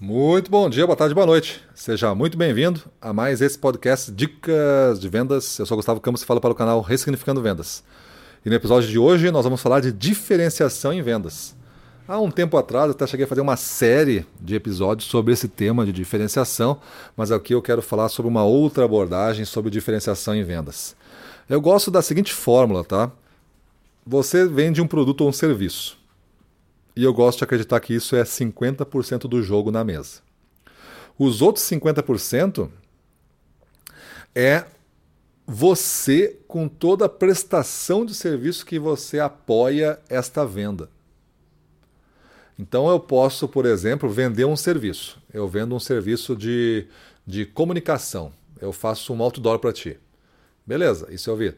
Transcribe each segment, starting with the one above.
Muito bom dia, boa tarde, boa noite. Seja muito bem-vindo a mais esse podcast Dicas de Vendas. Eu sou Gustavo Campos e falo para o canal Ressignificando Vendas. E no episódio de hoje nós vamos falar de diferenciação em vendas. Há um tempo atrás até cheguei a fazer uma série de episódios sobre esse tema de diferenciação, mas aqui eu quero falar sobre uma outra abordagem sobre diferenciação em vendas. Eu gosto da seguinte fórmula, tá? Você vende um produto ou um serviço. E eu gosto de acreditar que isso é 50% do jogo na mesa. Os outros 50% é você com toda a prestação de serviço que você apoia esta venda. Então eu posso, por exemplo, vender um serviço. Eu vendo um serviço de, de comunicação. Eu faço um outdoor para ti. Beleza, isso eu vi.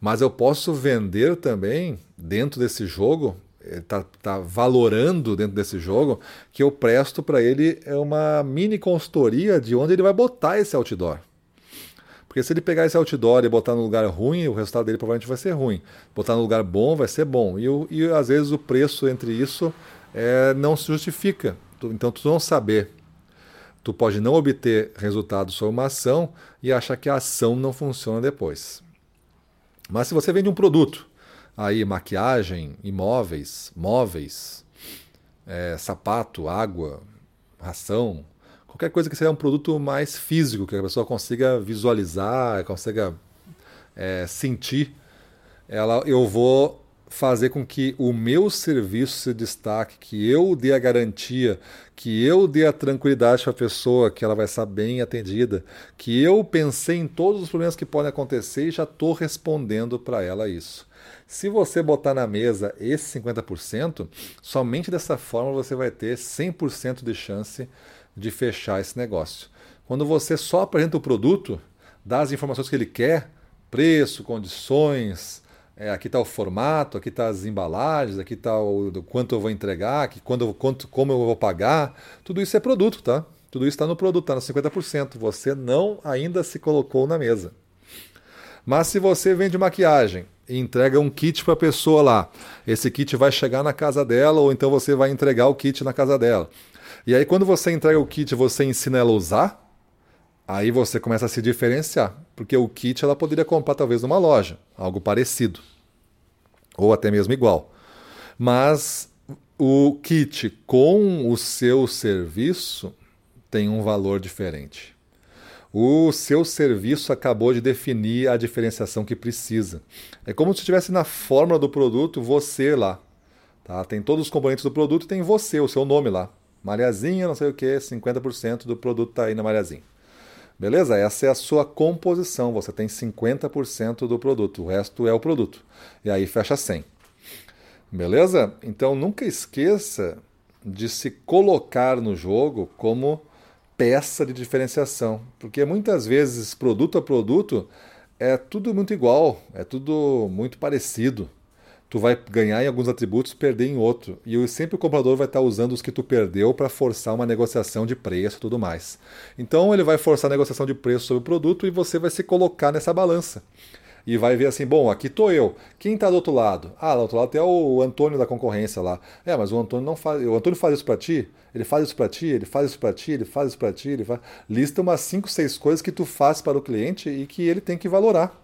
Mas eu posso vender também, dentro desse jogo, está tá valorando dentro desse jogo, que eu presto para ele é uma mini consultoria de onde ele vai botar esse outdoor. Porque se ele pegar esse outdoor e botar no lugar ruim, o resultado dele provavelmente vai ser ruim. Botar no lugar bom vai ser bom. E, e às vezes o preço entre isso é, não se justifica. Então, tu não saber, tu pode não obter resultado sobre uma ação e achar que a ação não funciona depois. Mas se você vende um produto, aí maquiagem, imóveis, móveis, é, sapato, água, ração, qualquer coisa que seja um produto mais físico, que a pessoa consiga visualizar, consiga é, sentir, ela, eu vou fazer com que o meu serviço se destaque, que eu dê a garantia, que eu dê a tranquilidade para a pessoa, que ela vai estar bem atendida, que eu pensei em todos os problemas que podem acontecer e já estou respondendo para ela isso. Se você botar na mesa esse 50%, somente dessa forma você vai ter 100% de chance de fechar esse negócio. Quando você só apresenta o produto, dá as informações que ele quer, preço, condições, é, aqui está o formato, aqui está as embalagens, aqui está o quanto eu vou entregar, aqui, quando, quanto, como eu vou pagar. Tudo isso é produto, tá? Tudo isso está no produto, está no 50%. Você não ainda se colocou na mesa. Mas se você vende maquiagem e entrega um kit para a pessoa lá, esse kit vai chegar na casa dela ou então você vai entregar o kit na casa dela. E aí quando você entrega o kit, você ensina ela a usar, Aí você começa a se diferenciar, porque o kit ela poderia comprar talvez numa loja, algo parecido, ou até mesmo igual. Mas o kit com o seu serviço tem um valor diferente. O seu serviço acabou de definir a diferenciação que precisa. É como se estivesse na fórmula do produto você lá. Tá? Tem todos os componentes do produto e tem você, o seu nome lá. Malhazinha, não sei o que, 50% do produto está aí na malhazinha. Beleza? Essa é a sua composição. Você tem 50% do produto, o resto é o produto. E aí fecha 100. Beleza? Então nunca esqueça de se colocar no jogo como peça de diferenciação, porque muitas vezes produto a produto é tudo muito igual, é tudo muito parecido tu vai ganhar em alguns atributos, perder em outro. E sempre o comprador vai estar usando os que tu perdeu para forçar uma negociação de preço e tudo mais. Então ele vai forçar a negociação de preço sobre o produto e você vai se colocar nessa balança. E vai ver assim, bom, aqui tô eu. Quem está do outro lado? Ah, do outro lado tem o Antônio da concorrência lá. É, mas o Antônio não faz. O Antônio faz isso para ti? Ele faz isso para ti? Ele faz isso para ti? Ele faz isso para ti? Ele faz... Lista umas 5, 6 coisas que tu faz para o cliente e que ele tem que valorar.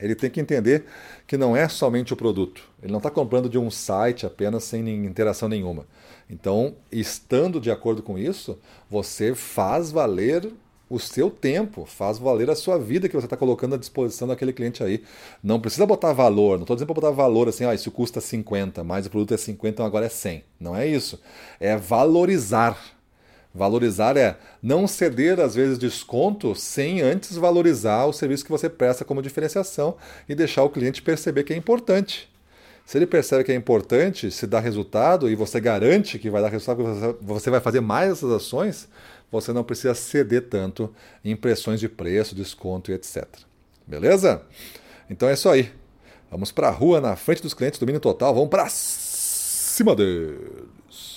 Ele tem que entender que não é somente o produto. Ele não está comprando de um site apenas sem interação nenhuma. Então, estando de acordo com isso, você faz valer o seu tempo, faz valer a sua vida que você está colocando à disposição daquele cliente aí. Não precisa botar valor, não estou dizendo para botar valor assim, ah, isso custa 50, mas o produto é 50, então agora é 100. Não é isso. É valorizar Valorizar é não ceder, às vezes, desconto sem antes valorizar o serviço que você presta como diferenciação e deixar o cliente perceber que é importante. Se ele percebe que é importante, se dá resultado e você garante que vai dar resultado, você vai fazer mais essas ações, você não precisa ceder tanto em pressões de preço, desconto e etc. Beleza? Então é isso aí. Vamos para a rua, na frente dos clientes, domínio total, vamos para cima deles.